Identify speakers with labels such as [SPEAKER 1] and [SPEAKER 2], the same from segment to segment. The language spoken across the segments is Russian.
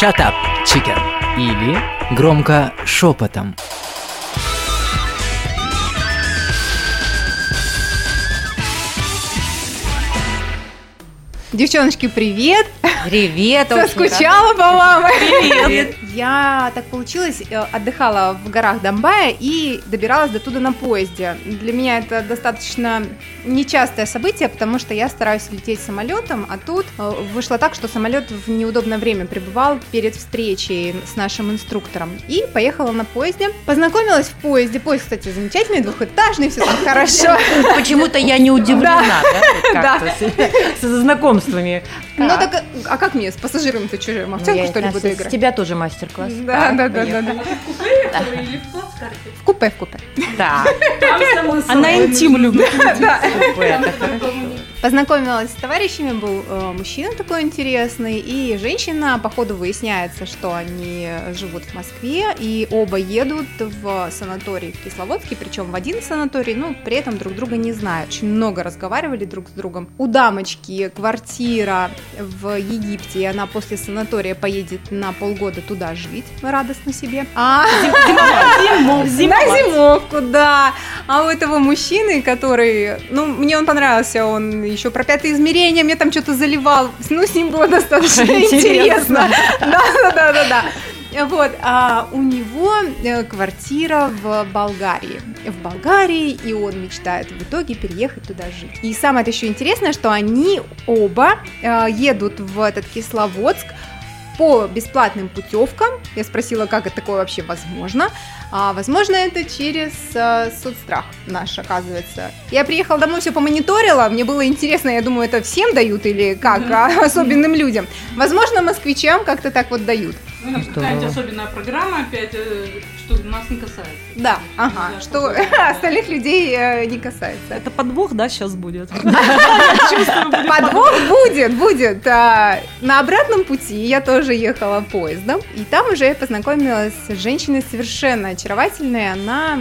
[SPEAKER 1] Shut up, chicken. Или громко шепотом.
[SPEAKER 2] Девчоночки, привет!
[SPEAKER 3] Привет!
[SPEAKER 2] Соскучала по вам.
[SPEAKER 3] Привет.
[SPEAKER 2] Я так получилось, э, отдыхала в горах Домбая и добиралась до туда на поезде. Для меня это достаточно нечастое событие, потому что я стараюсь лететь самолетом, а тут э, вышло так, что самолет в неудобное время пребывал перед встречей с нашим инструктором. И поехала на поезде. Познакомилась в поезде. Поезд, кстати, замечательный, двухэтажный, все там хорошо.
[SPEAKER 3] Почему-то я не удивлена, да,
[SPEAKER 2] Да.
[SPEAKER 3] как-то с, с знакомствами.
[SPEAKER 2] Ну так, а как мне с пассажирами-то чужие?
[SPEAKER 3] Ну,
[SPEAKER 2] Овчарку,
[SPEAKER 3] я
[SPEAKER 2] что ли, буду играть?
[SPEAKER 3] Тебя тоже мастер-класс.
[SPEAKER 2] Да, да, да, да, да. В купе, в купе.
[SPEAKER 3] Да.
[SPEAKER 4] Она интим любит.
[SPEAKER 3] хорошо.
[SPEAKER 2] Познакомилась с товарищами, был э, мужчина такой интересный, и женщина, по ходу выясняется, что они живут в Москве, и оба едут в санаторий в Кисловодске, причем в один санаторий, но при этом друг друга не знают. Очень много разговаривали друг с другом. У дамочки квартира в Египте, и она после санатория поедет на полгода туда жить, радостно себе. А на зимовку, да. А у этого мужчины, который, ну, мне он понравился, он еще про пятые измерения мне там что-то заливал. Ну, с ним было достаточно интересно. Да, да, да, да, да. Вот, а у него э, квартира в Болгарии. В Болгарии, и он мечтает в итоге переехать туда жить. И самое еще интересное, что они оба э, едут в этот Кисловодск по бесплатным путевкам. Я спросила, как это такое вообще возможно. А, возможно, это через э, соцстрах наш, оказывается. Я приехала домой, все помониторила, мне было интересно, я думаю, это всем дают или как, а, особенным людям. Возможно, москвичам как-то так вот дают.
[SPEAKER 4] Ну, это какая-нибудь особенная программа, опять, э, что нас не касается.
[SPEAKER 2] Да, ага,
[SPEAKER 4] Да,
[SPEAKER 2] что остальных людей э, не касается.
[SPEAKER 5] Это подвох, да, сейчас будет?
[SPEAKER 2] Подвох будет, будет. А, На обратном пути я тоже ехала поездом, и там уже я познакомилась с женщиной совершенно очаровательной. Она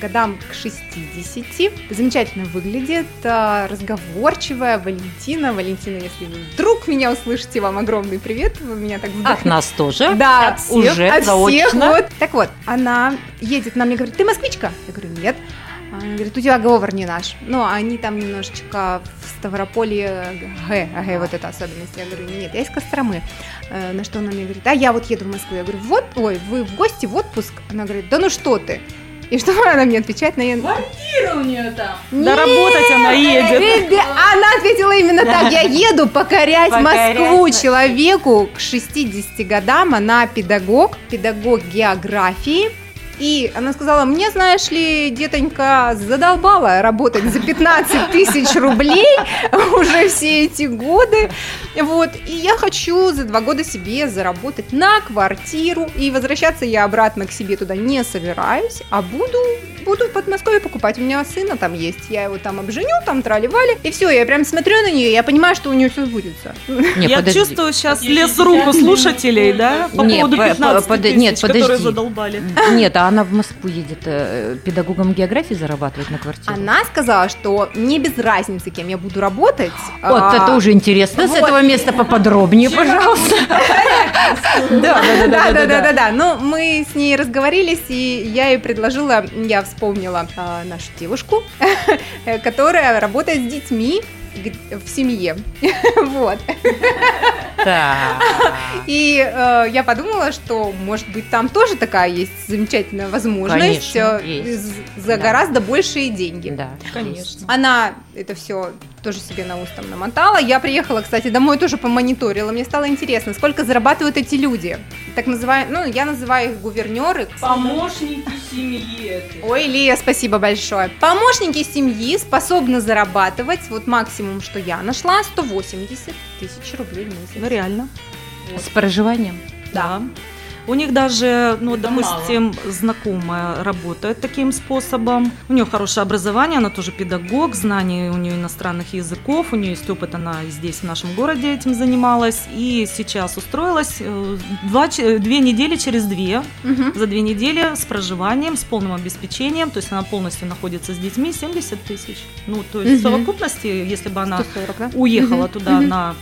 [SPEAKER 2] годам к 60, замечательно выглядит, а, разговорчивая, Валентина. Валентина, если вы вдруг меня услышите, вам огромный привет, вы меня так
[SPEAKER 3] От
[SPEAKER 2] вдохновили.
[SPEAKER 3] нас тоже.
[SPEAKER 2] Да, от всех,
[SPEAKER 3] уже
[SPEAKER 2] от всех,
[SPEAKER 3] заочно.
[SPEAKER 2] вот. Так вот, она едет на мне, говорит, ты москвичка? Я говорю, нет. Она говорит, у тебя говор не наш. Ну, они там немножечко в Ставрополье Г, ага, вот эта особенность. Я говорю, нет, я из Костромы. Э, На что она мне говорит, а я вот еду в Москву. Я говорю, вот, ой, вы в гости, в отпуск? Она говорит, да ну что ты? И что она мне отвечает на
[SPEAKER 4] Квартира у нее там.
[SPEAKER 5] Да работать она едет.
[SPEAKER 2] Ребя- Она ответила именно так. Я еду покорять
[SPEAKER 3] Покорять
[SPEAKER 2] Москву
[SPEAKER 3] Москву.
[SPEAKER 2] человеку к 60 годам. Она педагог, педагог географии. И она сказала, мне, знаешь ли, детонька задолбала работать за 15 тысяч рублей уже все эти годы. Вот, и я хочу за два года себе заработать на квартиру. И возвращаться я обратно к себе туда не собираюсь, а буду, буду в Подмосковье покупать. У меня сына там есть, я его там обженю, там трали-вали. И все, я прям смотрю на нее, я понимаю, что у нее все сбудется.
[SPEAKER 3] Не,
[SPEAKER 5] Я
[SPEAKER 3] подожди.
[SPEAKER 5] чувствую сейчас лес руку слушателей, да, по
[SPEAKER 3] Не,
[SPEAKER 5] поводу
[SPEAKER 3] по-
[SPEAKER 5] 15
[SPEAKER 3] под-
[SPEAKER 5] тысяч,
[SPEAKER 3] нет,
[SPEAKER 5] которые
[SPEAKER 3] подожди.
[SPEAKER 5] задолбали.
[SPEAKER 3] Нет, а она в Москву едет э, педагогом географии зарабатывать на квартиру.
[SPEAKER 2] Она сказала, что мне без разницы, кем я буду работать.
[SPEAKER 3] Вот
[SPEAKER 2] А,
[SPEAKER 3] это уже интересно. С
[SPEAKER 2] вот.
[SPEAKER 3] этого места поподробнее, пожалуйста. Да,
[SPEAKER 2] Да, да, да, да, да. Ну, мы с ней разговорились, и я ей предложила, я вспомнила а, нашу девушку, которая работает с детьми в семье. Вот. И э, я подумала, что, может быть, там тоже такая есть замечательная возможность э, за гораздо большие деньги.
[SPEAKER 3] Да.
[SPEAKER 5] Конечно.
[SPEAKER 2] Она это все тоже себе на ус там намотала. Я приехала, кстати, домой тоже помониторила. Мне стало интересно, сколько зарабатывают эти люди. Так называю, ну, я называю их гувернеры.
[SPEAKER 4] Помощники семьи. этой.
[SPEAKER 2] Ой, Лия, спасибо большое. Помощники семьи способны зарабатывать, вот максимум, что я нашла, 180 тысяч рублей в месяц.
[SPEAKER 5] Ну, реально.
[SPEAKER 3] С проживанием.
[SPEAKER 5] Да. У них даже, ну,
[SPEAKER 4] Это
[SPEAKER 5] допустим, знакомая работает таким способом. У нее хорошее образование, она тоже педагог, знания у нее иностранных языков, у нее есть опыт, она здесь, в нашем городе этим занималась. И сейчас устроилась э, два, ч- две недели через две,
[SPEAKER 2] Мгм.
[SPEAKER 5] за две недели с проживанием, с полным обеспечением, то есть она полностью находится с детьми, 70 тысяч. Ну, то есть в
[SPEAKER 2] Мгм.
[SPEAKER 5] совокупности, если бы она
[SPEAKER 2] 140, да?
[SPEAKER 5] уехала
[SPEAKER 2] Мгм.
[SPEAKER 5] туда
[SPEAKER 2] Мгм.
[SPEAKER 5] на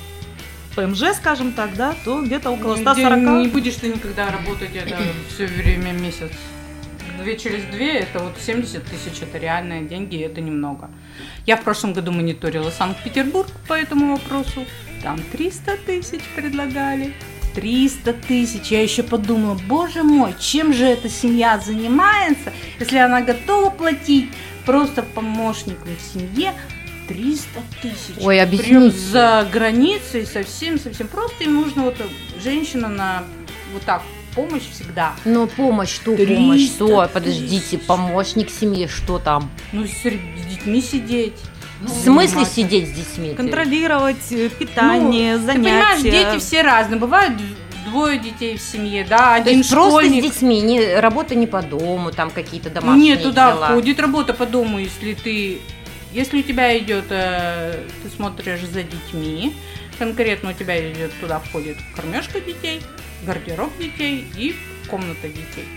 [SPEAKER 5] ПМЖ, скажем так, да, то где-то около
[SPEAKER 4] Где
[SPEAKER 5] 140.
[SPEAKER 4] Не будешь ты никогда работать это все время месяц. Две через две, это вот 70 тысяч, это реальные деньги, и это немного. Я в прошлом году мониторила Санкт-Петербург по этому вопросу. Там 300 тысяч предлагали. 300 тысяч. Я еще подумала, боже мой, чем же эта семья занимается, если она готова платить просто помощникам в семье 300 тысяч.
[SPEAKER 3] Ой,
[SPEAKER 4] Прям
[SPEAKER 3] объясните.
[SPEAKER 4] за границей совсем-совсем просто им нужно вот э, женщина на вот так помощь всегда.
[SPEAKER 3] Но помощь, что
[SPEAKER 4] 300
[SPEAKER 3] помощь? Что? Подождите,
[SPEAKER 4] тысяч.
[SPEAKER 3] помощник семьи, что там?
[SPEAKER 4] Ну, с, детьми сидеть.
[SPEAKER 3] В смысле
[SPEAKER 4] заниматься.
[SPEAKER 3] сидеть с детьми?
[SPEAKER 5] Контролировать э, питание,
[SPEAKER 4] Ну, Ты понимаешь,
[SPEAKER 5] занятия.
[SPEAKER 4] дети все разные. Бывают двое детей в семье, да,
[SPEAKER 3] То
[SPEAKER 4] один
[SPEAKER 3] есть просто с
[SPEAKER 4] школьник.
[SPEAKER 3] детьми, не, работа не по дому, там какие-то
[SPEAKER 4] Ну,
[SPEAKER 3] домашние
[SPEAKER 4] Нет, туда
[SPEAKER 3] дела.
[SPEAKER 4] входит работа по дому, если ты, если у тебя идет, э, ты смотришь за детьми, конкретно у тебя идет туда входит кормежка детей, гардероб детей и комната детей.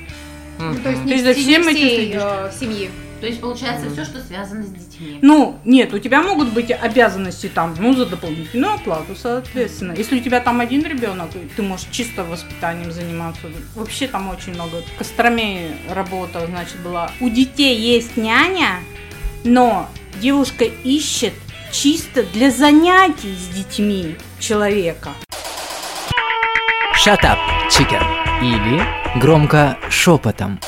[SPEAKER 2] Ну, то есть
[SPEAKER 4] Ты
[SPEAKER 2] не,
[SPEAKER 4] за
[SPEAKER 2] не
[SPEAKER 4] всем этим
[SPEAKER 2] всей
[SPEAKER 4] следишь?
[SPEAKER 2] э, семьи.
[SPEAKER 6] То есть получается все, что связано с детьми.
[SPEAKER 4] Ну, нет, у тебя могут быть обязанности там, ну, за дополнительную оплату, соответственно. Если у тебя там один ребенок, ты можешь чисто воспитанием заниматься. Вообще там очень много. В Костроме работа, значит, была. У детей есть няня, но девушка ищет чисто для занятий с детьми человека.
[SPEAKER 1] Shut up, chicken. Или громко шепотом.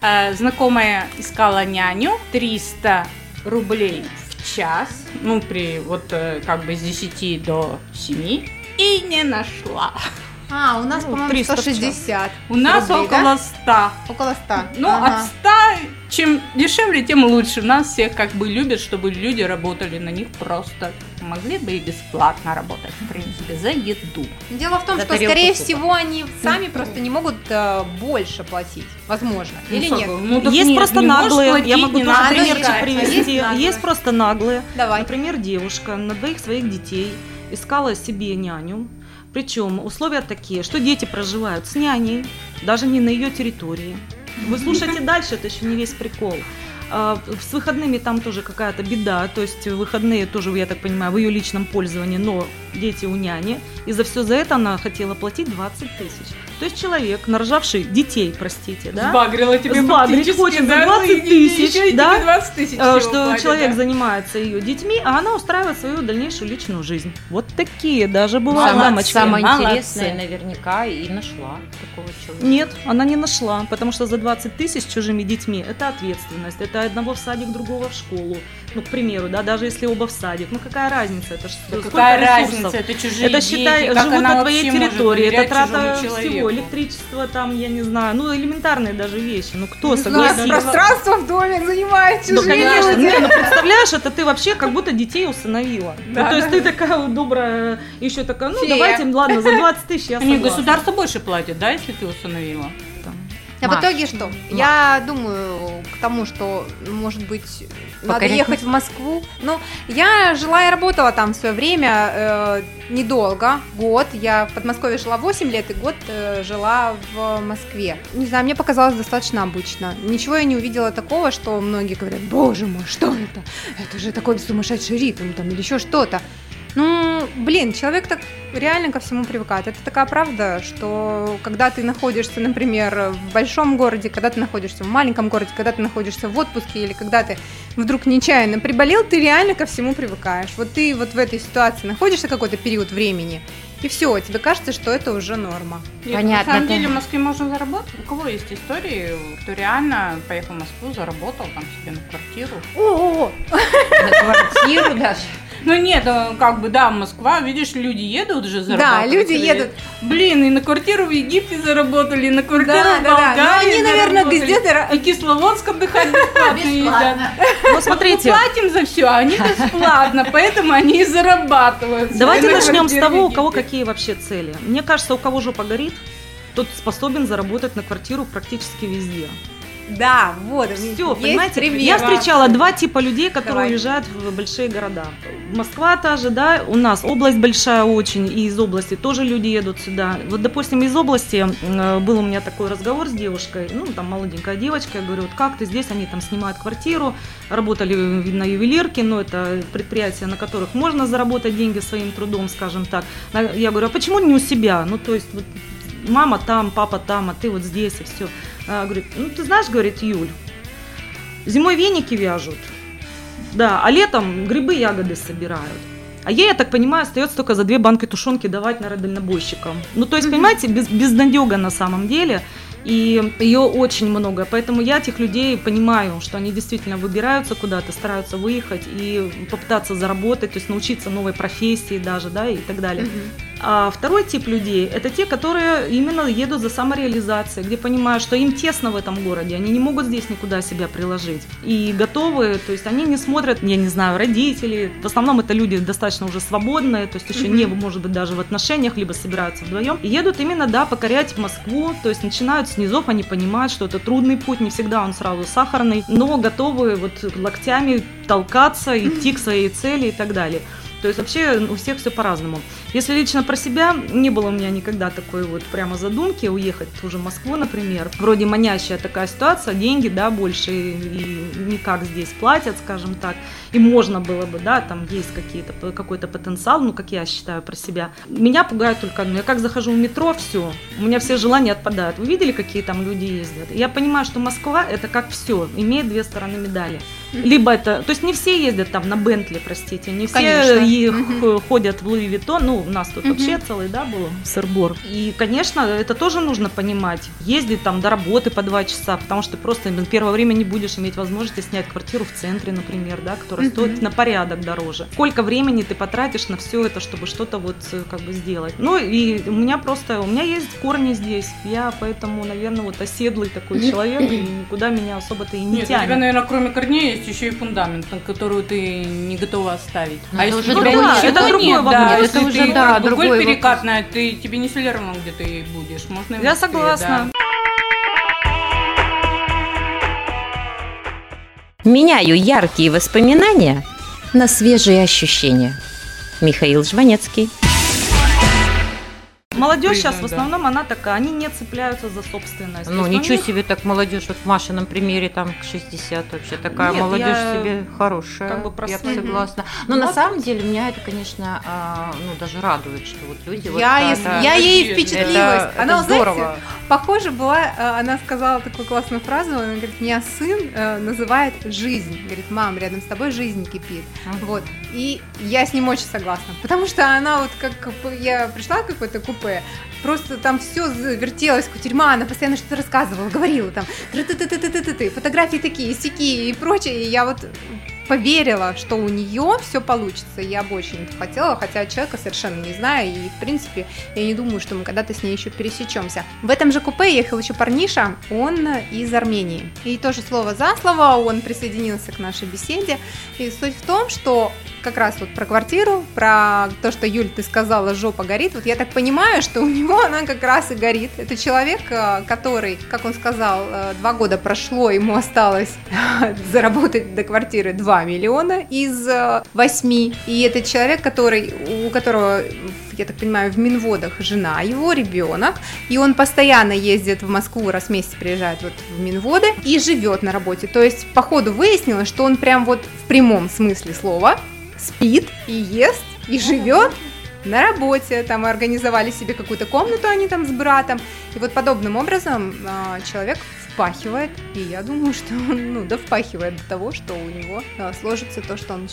[SPEAKER 4] Э, Знакомая искала няню 300 рублей в час, ну, при вот э, как бы с 10 до 7, и не нашла.
[SPEAKER 2] А, у нас,
[SPEAKER 5] Ну,
[SPEAKER 2] по-моему,
[SPEAKER 5] 300 в час.
[SPEAKER 2] 160.
[SPEAKER 4] У нас
[SPEAKER 2] рублей,
[SPEAKER 4] около
[SPEAKER 2] да?
[SPEAKER 4] 100.
[SPEAKER 2] Около 100.
[SPEAKER 4] Ну,
[SPEAKER 2] Ага.
[SPEAKER 4] от 100, чем дешевле, тем лучше. Нас всех как бы любят, чтобы люди работали на них просто. Могли бы и бесплатно работать, в принципе, за еду.
[SPEAKER 2] Дело в том,
[SPEAKER 3] За
[SPEAKER 2] что, скорее
[SPEAKER 3] супа.
[SPEAKER 2] всего, они сами просто не могут э, больше платить. Возможно. Или
[SPEAKER 4] Ну,
[SPEAKER 2] нет?
[SPEAKER 4] как бы, ну, так
[SPEAKER 5] есть
[SPEAKER 4] нет,
[SPEAKER 5] просто
[SPEAKER 4] не
[SPEAKER 5] наглые.
[SPEAKER 4] платить,
[SPEAKER 5] Я могу
[SPEAKER 4] не
[SPEAKER 5] тоже примерчик
[SPEAKER 2] А, ну,
[SPEAKER 5] привести.
[SPEAKER 2] есть
[SPEAKER 5] Есть,
[SPEAKER 2] наглые.
[SPEAKER 5] просто наглые.
[SPEAKER 2] Давай.
[SPEAKER 5] Например, девушка на двоих своих детей искала себе няню. Причем условия такие, что дети проживают с няней, даже не на ее территории. Вы слушайте дальше, это еще не весь прикол. А, С выходными там тоже какая-то беда, то есть выходные тоже, я так понимаю, в ее личном пользовании, но дети у няни. И за все за это она хотела платить 20 тысяч. То есть человек, нарожавший детей, простите, да?
[SPEAKER 4] Сбагрила тебе
[SPEAKER 5] Сбагрить хочет за
[SPEAKER 4] да,
[SPEAKER 5] 20
[SPEAKER 4] и- и
[SPEAKER 5] тысяч,
[SPEAKER 4] и
[SPEAKER 5] да?
[SPEAKER 4] тебе 20 тысяч
[SPEAKER 5] Э, что
[SPEAKER 4] платят,
[SPEAKER 5] человек
[SPEAKER 4] да.
[SPEAKER 5] занимается ее детьми, а она устраивает свою дальнейшую личную жизнь. Вот такие даже бывают
[SPEAKER 3] Самое,
[SPEAKER 5] дамочки.
[SPEAKER 3] самое интересное наверняка и нашла такого человека.
[SPEAKER 5] Нет, она не нашла, потому что за 20 тысяч чужими детьми это ответственность, это одного в садик, другого в школу. Ну, к примеру, да, даже если оба в садик, ну какая разница, это ж
[SPEAKER 4] Да какая
[SPEAKER 5] ресурсов.
[SPEAKER 4] разница, это чужие
[SPEAKER 5] Это
[SPEAKER 4] дети,
[SPEAKER 5] считай,
[SPEAKER 4] как
[SPEAKER 5] живут на твоей территории, это трата всего, электричество там, я не знаю, ну элементарные даже вещи. Ну кто
[SPEAKER 2] Не знаю,
[SPEAKER 5] согласится?
[SPEAKER 2] пространство в доме занимает
[SPEAKER 5] Ну,
[SPEAKER 2] чужие
[SPEAKER 5] конечно,
[SPEAKER 2] люди.
[SPEAKER 5] не, ну представляешь, это ты вообще как будто детей усыновила. Ну,
[SPEAKER 2] Да,
[SPEAKER 5] то есть
[SPEAKER 2] да.
[SPEAKER 5] ты такая добрая, еще такая, ну
[SPEAKER 2] Фея.
[SPEAKER 5] давайте, ладно, за 20 тысяч я
[SPEAKER 4] Они
[SPEAKER 5] согласна.
[SPEAKER 4] государство больше платит, да, если ты установила?
[SPEAKER 2] А в
[SPEAKER 3] Маш,
[SPEAKER 2] итоге что? Я думаю к тому, что, может быть, надо
[SPEAKER 3] Покорять
[SPEAKER 2] ехать в Москву. Ну, я жила и работала там в свое время э, недолго, год. Я в Подмосковье жила 8 лет, и год э, жила в Москве. Не знаю, мне показалось достаточно обычно. Ничего я не увидела такого, что многие говорят, боже мой, что это? Это же такой сумасшедший ритм там или еще что-то. Ну, блин, человек так реально ко всему привыкает. Это такая правда, что когда ты находишься, например, в большом городе, когда ты находишься в маленьком городе, когда ты находишься в отпуске или когда ты вдруг нечаянно приболел, ты реально ко всему привыкаешь. Вот ты вот в этой ситуации находишься какой-то период времени, и все, тебе кажется, что это уже норма.
[SPEAKER 4] Нет,
[SPEAKER 3] Понятно,
[SPEAKER 4] На самом деле в Москве можно заработать. У кого есть истории, кто реально поехал в Москву, заработал там себе на квартиру.
[SPEAKER 2] О,
[SPEAKER 3] На квартиру даже.
[SPEAKER 4] Ну нет, э, как бы да, Москва, видишь, люди едут уже
[SPEAKER 2] да,
[SPEAKER 4] зарабатывать.
[SPEAKER 2] люди
[SPEAKER 4] Или-
[SPEAKER 2] едут.
[SPEAKER 4] Блин, и на квартиру в Египте заработали, и на квартиру
[SPEAKER 2] Да,
[SPEAKER 4] в
[SPEAKER 2] да, да.
[SPEAKER 4] Болгарии
[SPEAKER 2] Но они, наверное, где-то...
[SPEAKER 4] И Кисловодск отдыхать бесплатно.
[SPEAKER 6] Бесплатно.
[SPEAKER 5] Ну,
[SPEAKER 4] Мы
[SPEAKER 5] смотрите,
[SPEAKER 4] платим за все, а они бесплатно, поэтому они и зарабатывают.
[SPEAKER 5] давайте
[SPEAKER 4] На
[SPEAKER 5] начнем с того, у кого какие вообще цели. Мне кажется, у кого жопа горит, тот способен заработать на квартиру практически везде.
[SPEAKER 2] Да, вот.
[SPEAKER 5] Все, понимаете?
[SPEAKER 2] пример.
[SPEAKER 5] Я встречала два типа людей, которые
[SPEAKER 2] Давай.
[SPEAKER 5] уезжают в большие города. Москва та же, да, у нас область большая очень, и из области тоже люди едут сюда. Вот, допустим, из области э, был у меня такой разговор с девушкой, ну, там молоденькая девочка, я говорю, вот как ты здесь, они там снимают квартиру, работали на ювелирке, но это предприятия, на которых можно заработать деньги своим трудом, скажем так. Я говорю, а почему не у себя? Ну, то есть, вот, мама там, папа там, а ты вот здесь и все. А, говорит, ну, ты знаешь, говорит, Юль, зимой веники вяжут, да, а летом грибы, ягоды собирают. А ей, я так понимаю, остается только за две банки тушенки давать на дальнобойщикам. Ну, то есть, понимаете, без, безнадега на самом деле и ее очень много. Поэтому я этих людей понимаю, что они действительно выбираются куда-то, стараются выехать и попытаться заработать, то есть научиться новой профессии даже, да, и так далее. А второй тип людей – это те, которые именно едут за самореализацией, где понимают, что им тесно в этом городе, они не могут здесь никуда себя приложить. И готовы, то есть они не смотрят, я не знаю, родители. В основном это люди достаточно уже свободные, то есть еще не, может быть, даже в отношениях, либо собираются вдвоем. И едут именно, да, покорять Москву, то есть начинают с низов, они понимают, что это трудный путь, не всегда он сразу сахарный, но готовы вот локтями толкаться, идти к своей цели и так далее. То есть вообще у всех все по-разному. Если лично про себя, не было у меня никогда такой вот прямо задумки уехать в ту же Москву, например. Вроде манящая такая ситуация, деньги, да, больше и никак здесь платят, скажем так. И можно было бы, да, там есть какие-то, какой-то потенциал, ну, как я считаю про себя. Меня пугает только одно. Я как захожу в метро, все, у меня все желания отпадают. Вы видели, какие там люди ездят? Я понимаю, что Москва это как все, имеет две стороны медали. Либо это, то есть не все ездят там на Бентли, простите, не все Конечно. Ходят в Луи Виттон, ну, у нас тут вообще целый, да, был сырбор. И, конечно, это тоже нужно понимать. Ездить там до работы по два часа, потому что просто первое время не будешь иметь возможности снять квартиру в центре, например, да, которая стоит на порядок дороже. Сколько времени ты потратишь на все это, чтобы что-то вот э, как бы сделать. Ну, и у меня просто, у меня есть корни здесь, я поэтому, наверное, вот оседлый такой человек, и никуда меня особо-то и не
[SPEAKER 4] Нет,
[SPEAKER 5] тянет.
[SPEAKER 4] у тебя, наверное, кроме корней есть еще и фундамент, которую ты не готова оставить.
[SPEAKER 3] Ну,
[SPEAKER 4] а если
[SPEAKER 3] уже
[SPEAKER 4] тебя
[SPEAKER 3] другой-
[SPEAKER 4] ничего
[SPEAKER 5] это другой
[SPEAKER 4] нет,
[SPEAKER 5] вопрос.
[SPEAKER 4] да,
[SPEAKER 3] Это
[SPEAKER 4] если
[SPEAKER 3] уже,
[SPEAKER 4] ты
[SPEAKER 3] да, другой
[SPEAKER 4] голь
[SPEAKER 3] вопрос.
[SPEAKER 4] перекатная, ты, тебе не все равно, где ты будешь. Можно
[SPEAKER 5] Я согласна.
[SPEAKER 4] да.
[SPEAKER 7] Меняю яркие воспоминания на свежие ощущения. Михаил Жванецкий.
[SPEAKER 5] Молодежь сейчас в основном она такая, они не цепляются за собственность.
[SPEAKER 3] Ну, ничего
[SPEAKER 5] них-
[SPEAKER 3] себе, так молодежь, вот в Машином примере там к 60 вообще, такая
[SPEAKER 5] Нет,
[SPEAKER 3] молодежь
[SPEAKER 5] я
[SPEAKER 3] себе хорошая,
[SPEAKER 5] как бы
[SPEAKER 3] я
[SPEAKER 5] простая.
[SPEAKER 3] согласна. Но
[SPEAKER 5] Ну,
[SPEAKER 3] на
[SPEAKER 5] вот-
[SPEAKER 3] самом деле меня это, конечно, а, ну, даже радует, что вот люди вот
[SPEAKER 2] Я,
[SPEAKER 3] это-
[SPEAKER 2] я ей
[SPEAKER 4] это-
[SPEAKER 2] впечатлилась.
[SPEAKER 3] это
[SPEAKER 2] Она,
[SPEAKER 3] здорово.
[SPEAKER 2] знаете, похоже была, э, она сказала такую классную фразу, она говорит, меня сын э, называет жизнь. Говорит, мам, рядом с тобой жизнь кипит. Вот. И я с ним очень согласна. Потому что она вот как я пришла в какое-то купе, просто там все вертелось, кутерьма, она постоянно что-то рассказывала, говорила там, ты фотографии такие, сякие и прочее. И я вот поверила, что у нее все получится. Я бы очень это хотела, хотя человека совершенно не знаю. И, в принципе, я не думаю, что мы когда-то с ней еще пересечемся. В этом же купе ехал еще парниша, он из Армении. И тоже слово за слово он присоединился к нашей беседе. И суть в том, что как раз вот про квартиру, про то, что, Юль, ты сказала, жопа горит. Вот я так понимаю, что у него она как раз и горит. Это человек, э, который, как он сказал, э, два года прошло, ему осталось заработать до квартиры 2 миллиона из э, 8. И это человек, который, у которого, я так понимаю, в Минводах жена его, ребенок, и он постоянно ездит в Москву, раз в месяц приезжает вот в Минводы и живет на работе. То есть, по ходу выяснилось, что он прям вот в прямом смысле слова спит и ест и живет на работе, там организовали себе какую-то комнату они там с братом, и вот подобным образом а, человек впахивает, и я думаю, что он, ну, да впахивает до того, что у него а, сложится то, что он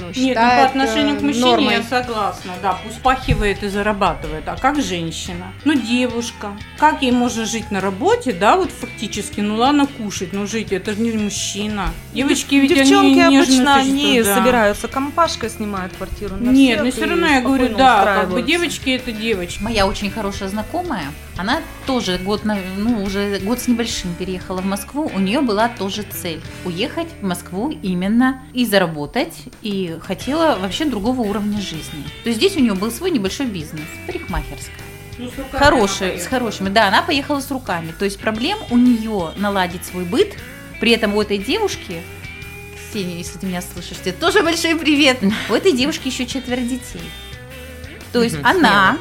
[SPEAKER 2] ну,
[SPEAKER 4] Нет,
[SPEAKER 2] считает
[SPEAKER 4] ну по отношению
[SPEAKER 2] э,
[SPEAKER 4] к мужчине
[SPEAKER 2] нормой.
[SPEAKER 4] я согласна, да, пусть пахивает и зарабатывает, а как женщина? Ну, девушка, как ей можно жить на работе, да, вот фактически, ну ладно кушать, но жить, это же не мужчина. Девочки ведь
[SPEAKER 5] Девчонки
[SPEAKER 4] они
[SPEAKER 5] обычно не
[SPEAKER 4] да.
[SPEAKER 5] собираются компашкой, снимают квартиру на
[SPEAKER 4] Нет,
[SPEAKER 5] всех
[SPEAKER 4] но все
[SPEAKER 5] и
[SPEAKER 4] равно я говорю, да, как бы девочки это девочки.
[SPEAKER 6] Моя очень хорошая знакомая, она тоже год, на- ну, уже год с небольшим переехала в Москву. У нее была тоже цель – уехать в Москву именно и заработать, и хотела вообще другого уровня жизни. То есть здесь у нее был свой небольшой бизнес, парикмахерская.
[SPEAKER 4] Ну, с руками
[SPEAKER 6] Хорошие, с хорошими. Да, она поехала с руками. То есть проблем у нее наладить свой быт, при этом у этой девушки Ксения, если ты меня слышишь, тебе тоже большой привет. У этой девушки еще четверо детей. То есть она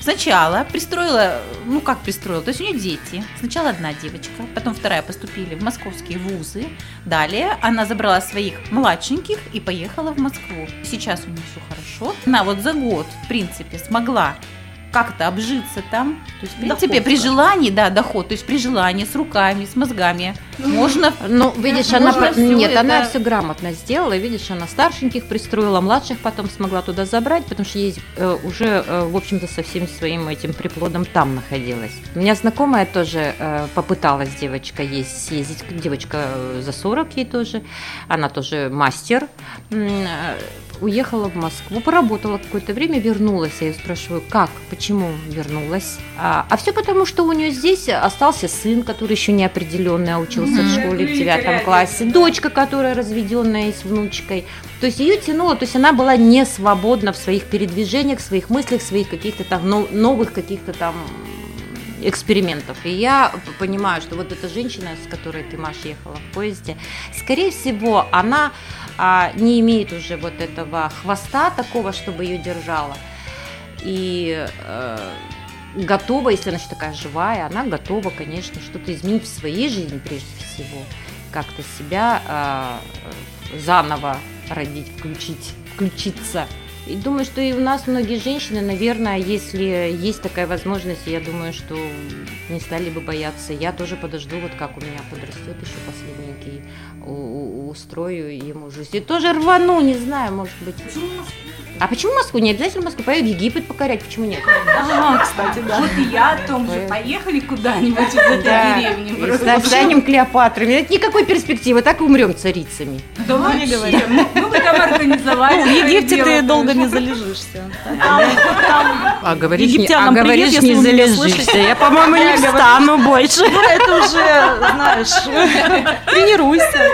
[SPEAKER 6] сначала пристроила, ну как пристроила, то есть у нее дети. Сначала одна девочка, потом вторая поступили в московские вузы. Далее она забрала своих младшеньких и поехала в Москву. Сейчас у нее все хорошо. Она вот за год, в принципе, смогла как-то обжиться там. То есть, в принципе,
[SPEAKER 5] Доход,
[SPEAKER 6] при желании, да, доход, то есть при желании, с руками, с мозгами, можно
[SPEAKER 3] Ну, видишь, она
[SPEAKER 6] можно
[SPEAKER 3] по-
[SPEAKER 6] всё
[SPEAKER 3] нет, она
[SPEAKER 6] это-
[SPEAKER 3] все грамотно сделала. Видишь, она старшеньких пристроила, младших потом смогла туда забрать, потому что ей э, уже, э, в общем-то, со всем своим этим приплодом там находилась. У меня знакомая тоже э, попыталась девочка есть съездить, девочка э, за 40 ей тоже, она тоже мастер. Уехала в Москву, поработала какое-то время, вернулась. Я ее спрашиваю, как, почему вернулась? А, а все потому, что у нее здесь остался сын, который еще не определенный, а учился в
[SPEAKER 4] Мгм.
[SPEAKER 3] школе в девятом классе, дочка, которая разведенная и с внучкой. То есть ее тянуло, то есть она была не свободна в своих передвижениях, в своих мыслях, в своих каких-то там но- новых каких-то там экспериментов. И я понимаю, что вот эта женщина, с которой ты, Маш, ехала в поезде, скорее всего, она а, не имеет уже вот этого хвоста такого, чтобы ее держала. И э, готова, если она еще такая живая, она готова, конечно, что-то изменить в своей жизни прежде всего, как-то себя э, заново родить, включить, включиться. И думаю, что и у нас многие женщины, наверное, если есть такая возможность, я думаю, что не стали бы бояться. Я тоже подожду, вот как у меня подрастет еще последненький, устрою ему жизнь. И тоже рвану, не знаю, может быть. А почему Москву? Не обязательно Москву, поеду в Египет покорять, почему нет?
[SPEAKER 5] Ага, кстати, да.
[SPEAKER 4] Вот и я о том же. Поехали куда-нибудь из этой деревни.
[SPEAKER 3] Станем Клеопатрами. Нет никакой перспективы, так и умрем царицами.
[SPEAKER 4] Да
[SPEAKER 5] Ну, не
[SPEAKER 4] вообще,
[SPEAKER 5] говори.
[SPEAKER 4] мы бы там организовали.
[SPEAKER 5] Ну, в Египте ты долго
[SPEAKER 4] конечно.
[SPEAKER 5] не залежишься.
[SPEAKER 3] А говоришь,
[SPEAKER 5] Египтянам
[SPEAKER 3] а говоришь, не залежишься. Я, по-моему, не встану больше.
[SPEAKER 5] это уже, знаешь, тренируйся.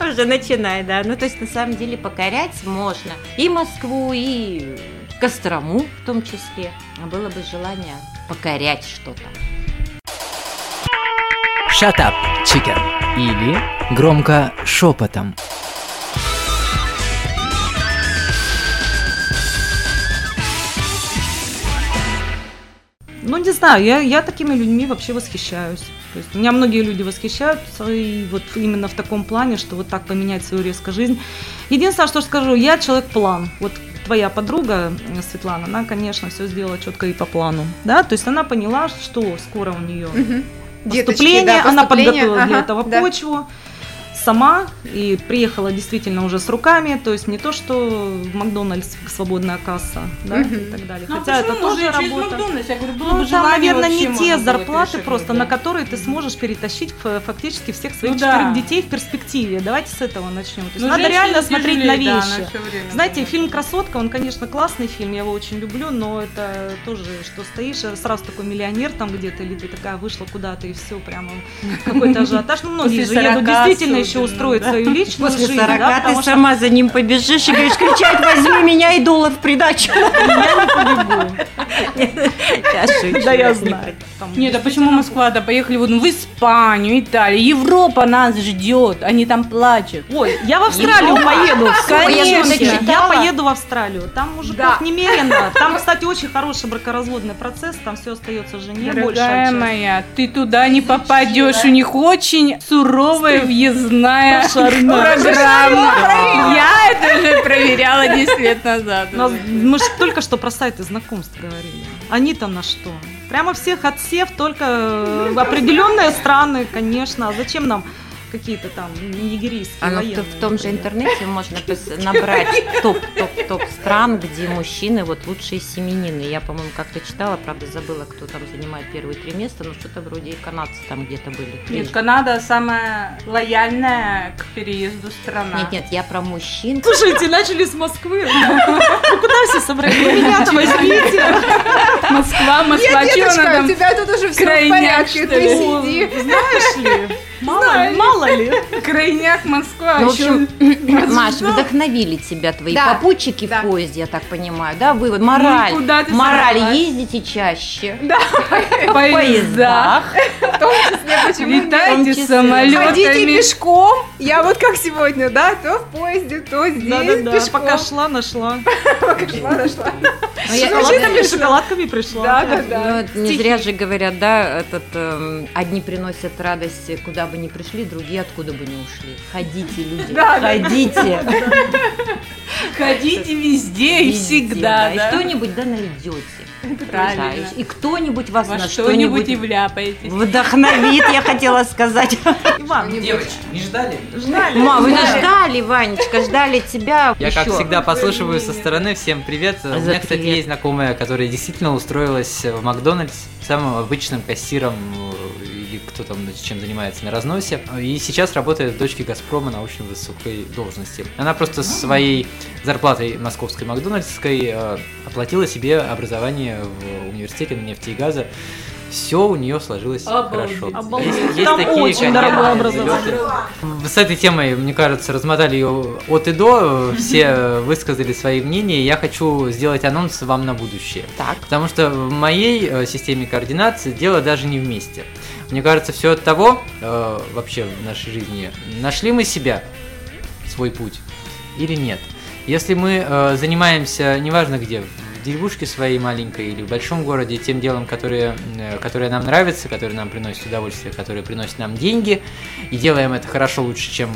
[SPEAKER 3] Уже начинай, да. Ну, то есть, на самом деле, покорять можно и Москву, и Кострому в том числе. А было бы желание покорять что-то.
[SPEAKER 1] Shut up, chicken. Или громко шепотом.
[SPEAKER 5] Ну, не знаю, я, я такими людьми вообще восхищаюсь. То есть меня многие люди восхищаются, и вот именно в таком плане, что вот так поменять свою резко жизнь. Единственное, что скажу, я человек-план. Вот твоя подруга э, Светлана, она, конечно, все сделала четко и по плану. Да? То есть она поняла, что скоро у нее.
[SPEAKER 2] Деточки,
[SPEAKER 5] поступление,
[SPEAKER 2] да,
[SPEAKER 5] она
[SPEAKER 2] поступление,
[SPEAKER 5] подготовила для
[SPEAKER 2] ага,
[SPEAKER 5] этого
[SPEAKER 2] да.
[SPEAKER 5] почву сама и приехала действительно уже с руками, то есть не то, что в Макдональдс свободная касса, да,
[SPEAKER 2] Мгм.
[SPEAKER 5] и так далее.
[SPEAKER 4] Ну, а
[SPEAKER 5] Хотя это тоже работа.
[SPEAKER 4] Макдональдс? Я говорю, было
[SPEAKER 5] Ну,
[SPEAKER 4] бы
[SPEAKER 5] там, наверное, не те зарплаты просто,
[SPEAKER 4] да.
[SPEAKER 5] на которые ты сможешь перетащить ф- фактически всех своих
[SPEAKER 4] Ну
[SPEAKER 5] четырех
[SPEAKER 4] да.
[SPEAKER 5] детей в перспективе. Давайте с этого начнем. То есть
[SPEAKER 4] Но
[SPEAKER 5] надо реально смотреть на
[SPEAKER 4] тяжелее, да,
[SPEAKER 5] вещи.
[SPEAKER 4] она всё время
[SPEAKER 5] Знаете,
[SPEAKER 4] думает.
[SPEAKER 5] фильм «Красотка», он, конечно, классный фильм, я его очень люблю, но это тоже, что стоишь, э, сразу такой миллионер там где-то, или ты такая вышла куда-то, и все, прямо какой-то ажиотаж. Ну, многие же едут
[SPEAKER 4] 40
[SPEAKER 5] действительно еще
[SPEAKER 4] да.
[SPEAKER 5] свою личную
[SPEAKER 3] После
[SPEAKER 5] жизнь,
[SPEAKER 3] 40
[SPEAKER 5] да,
[SPEAKER 3] ты
[SPEAKER 5] потому что
[SPEAKER 3] сама за ним побежишь и говоришь, кричать, возьми меня и доллар в придачу.
[SPEAKER 5] я не побегу.
[SPEAKER 3] Я шучу,
[SPEAKER 5] Да, я знаю.
[SPEAKER 4] Нет, а почему Москва? Да поехали вот в Испанию, Италию. Европа нас ждет, они там плачут.
[SPEAKER 5] Ой, я в Австралию поеду.
[SPEAKER 4] Конечно.
[SPEAKER 5] Я поеду в Австралию. Там мужиков немерено. Там, кстати, очень хороший бракоразводный процесс. Там все остается жене. большая
[SPEAKER 4] Дорогая моя, ты туда не попадешь. У них очень суровая въездная
[SPEAKER 5] Пошарная.
[SPEAKER 4] программа. Я это уже проверяла 10 лет назад. Уже.
[SPEAKER 5] мы же только что про сайты знакомств говорили. Они-то на что? Прямо всех отсев, только э, определенные страны, конечно. А зачем нам какие-то там нигерийские
[SPEAKER 3] А ну,
[SPEAKER 5] военные?
[SPEAKER 3] в том же интернете можно набрать топ-топ-топ стран, где мужчины вот лучшие семенины. Я, по-моему, как-то читала, правда, забыла, кто там занимает первые три места, но что-то вроде и канадцы там где-то были.
[SPEAKER 4] Нет, Канада самая лояльная к переезду страна.
[SPEAKER 3] Нет, нет, я про мужчин.
[SPEAKER 5] Слушайте, начали с Москвы. Ну куда все собрались? Меня-то возьмите.
[SPEAKER 4] Москва, Москва,
[SPEAKER 2] Нет, деточка, у тебя тут уже все в порядке, ты?
[SPEAKER 5] Ну,
[SPEAKER 2] сиди.
[SPEAKER 5] Знаешь ли, Мало, мало ли.
[SPEAKER 4] Крайняк Москва.
[SPEAKER 3] Ну, в общем, Маш, вдохновили тебя твои
[SPEAKER 2] Да,
[SPEAKER 3] попутчики
[SPEAKER 2] да.
[SPEAKER 3] в поезде, я так понимаю, да? Вывод, мораль.
[SPEAKER 4] Ну, куда ты
[SPEAKER 3] мораль,
[SPEAKER 4] собралась?
[SPEAKER 3] ездите чаще.
[SPEAKER 4] в поездах.
[SPEAKER 2] В том числе, почему
[SPEAKER 4] Летайте
[SPEAKER 3] числе.
[SPEAKER 2] Ходите
[SPEAKER 4] самолетами.
[SPEAKER 2] пешком, я вот как сегодня, да, то в поезде, то здесь
[SPEAKER 5] Да-да-да,
[SPEAKER 2] пешком.
[SPEAKER 5] пока шла, нашла.
[SPEAKER 2] Пока шла, нашла.
[SPEAKER 3] Ну, я-
[SPEAKER 5] Шоколадками, шоколадками пришла.
[SPEAKER 2] Да, да, да.
[SPEAKER 3] Ну, не зря же говорят, да, этот, эм, одни приносят радость, куда бы ни пришли, другие откуда бы не ушли. Ходите, люди,
[SPEAKER 2] Да,
[SPEAKER 3] ходите.
[SPEAKER 4] Ходите везде и всегда,
[SPEAKER 3] И
[SPEAKER 4] да.
[SPEAKER 3] что-нибудь да найдете.
[SPEAKER 4] Правильно.
[SPEAKER 3] И- кто-нибудь вас на
[SPEAKER 4] что-нибудь и вляпаетесь.
[SPEAKER 3] вдохновит, я хотела сказать.
[SPEAKER 5] Иван,
[SPEAKER 1] Девочки, не ждали?
[SPEAKER 3] Ма, вы нас ждали, Ванечка, ждали тебя
[SPEAKER 1] Я, как всегда, послушиваю со стороны. Всем привет. У меня, кстати, есть знакомая, которая действительно устроилась в Макдональдс самым обычным кассиром кто там чем занимается на разносе. И сейчас работает в дочке Газпрома на очень высокой должности. Она просто своей зарплатой московской Макдональдской э, оплатила себе образование в университете нефти и газа. Все у нее сложилось
[SPEAKER 4] Обалдеть.
[SPEAKER 1] хорошо.
[SPEAKER 5] Обалдеть.
[SPEAKER 1] Есть, есть
[SPEAKER 5] Там
[SPEAKER 1] такие,
[SPEAKER 5] очень дорогое образование.
[SPEAKER 1] С этой темой, мне кажется, размотали ее от и до, все высказали свои мнения. Я хочу сделать анонс вам на будущее.
[SPEAKER 3] Так.
[SPEAKER 1] Потому что в моей э, системе координации дело даже не вместе. Мне кажется, все от того, э, вообще в нашей жизни, нашли мы себя, свой путь или нет. Если мы э, занимаемся, неважно где, в деревушке своей маленькой или в большом городе, тем делом, которое, э, которое нам нравится, которое нам приносит удовольствие, которое приносит нам деньги, и делаем это хорошо лучше, чем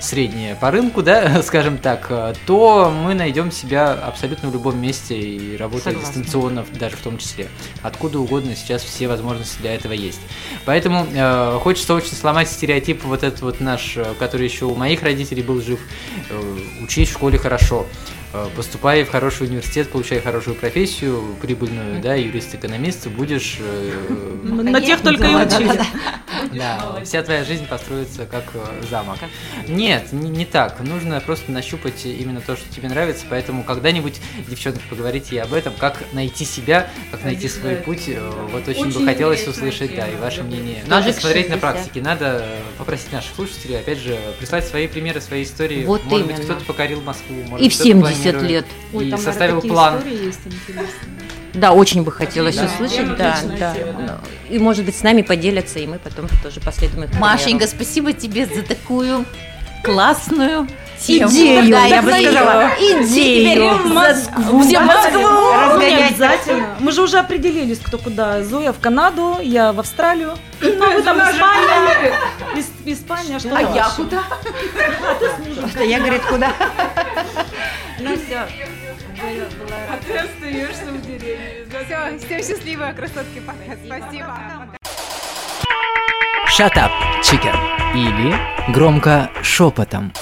[SPEAKER 1] среднее по рынку, да, скажем так, э, то мы найдем себя абсолютно в любом месте и работая
[SPEAKER 3] Согласна.
[SPEAKER 1] дистанционно даже в том числе. Откуда угодно сейчас все возможности для этого есть. Поэтому э, хочется очень сломать стереотип вот этот вот наш, э, который еще у моих родителей был жив. Э, учись в школе хорошо. Э, Поступай в хороший университет, получай хорошую профессию, прибыльную, да, юрист-экономист, будешь э,
[SPEAKER 5] на тех только и учили.
[SPEAKER 1] да, вся твоя жизнь построится как э, замок. Нет, не, так. Нужно просто нащупать именно то, что тебе нравится. Поэтому когда-нибудь, девчонки, поговорите и об этом, как найти себя, как найти свой путь. Вот очень, бы хотелось услышать, да, и ваше мнение. Надо смотреть на
[SPEAKER 3] 60.
[SPEAKER 1] практике, надо попросить наших слушателей, опять же, прислать свои примеры, свои истории.
[SPEAKER 3] Вот
[SPEAKER 1] может быть, кто-то покорил Москву, может
[SPEAKER 3] И
[SPEAKER 1] быть,
[SPEAKER 3] в
[SPEAKER 1] кто-то
[SPEAKER 3] 70
[SPEAKER 1] планирует,
[SPEAKER 3] лет.
[SPEAKER 1] И составил план.
[SPEAKER 3] Да, очень бы хотелось
[SPEAKER 1] Да.
[SPEAKER 3] услышать, да, да. Ну, И, может быть, с нами поделятся, и мы потом тоже последуем их
[SPEAKER 6] Машенька,
[SPEAKER 3] примеру.
[SPEAKER 6] спасибо тебе за такую классную тему.
[SPEAKER 3] Идею,
[SPEAKER 6] Да,
[SPEAKER 3] я бы
[SPEAKER 6] идею.
[SPEAKER 3] сказала, идею.
[SPEAKER 6] в Москву. Все в Москву.
[SPEAKER 5] Ну,
[SPEAKER 3] Разгонять.
[SPEAKER 5] обязательно. Мы же уже определились, кто куда. Зоя в Канаду, я в Австралию. Ну, а вы там Испания. Ис- Испания, что
[SPEAKER 2] А я куда?
[SPEAKER 3] Что я, говорит, куда? Ну все.
[SPEAKER 4] А ты остаешься в деревне.
[SPEAKER 2] Все, всем счастливо, красотки, пока. Спасибо.
[SPEAKER 1] Shut up, chicken.
[SPEAKER 8] Или громко шепотом.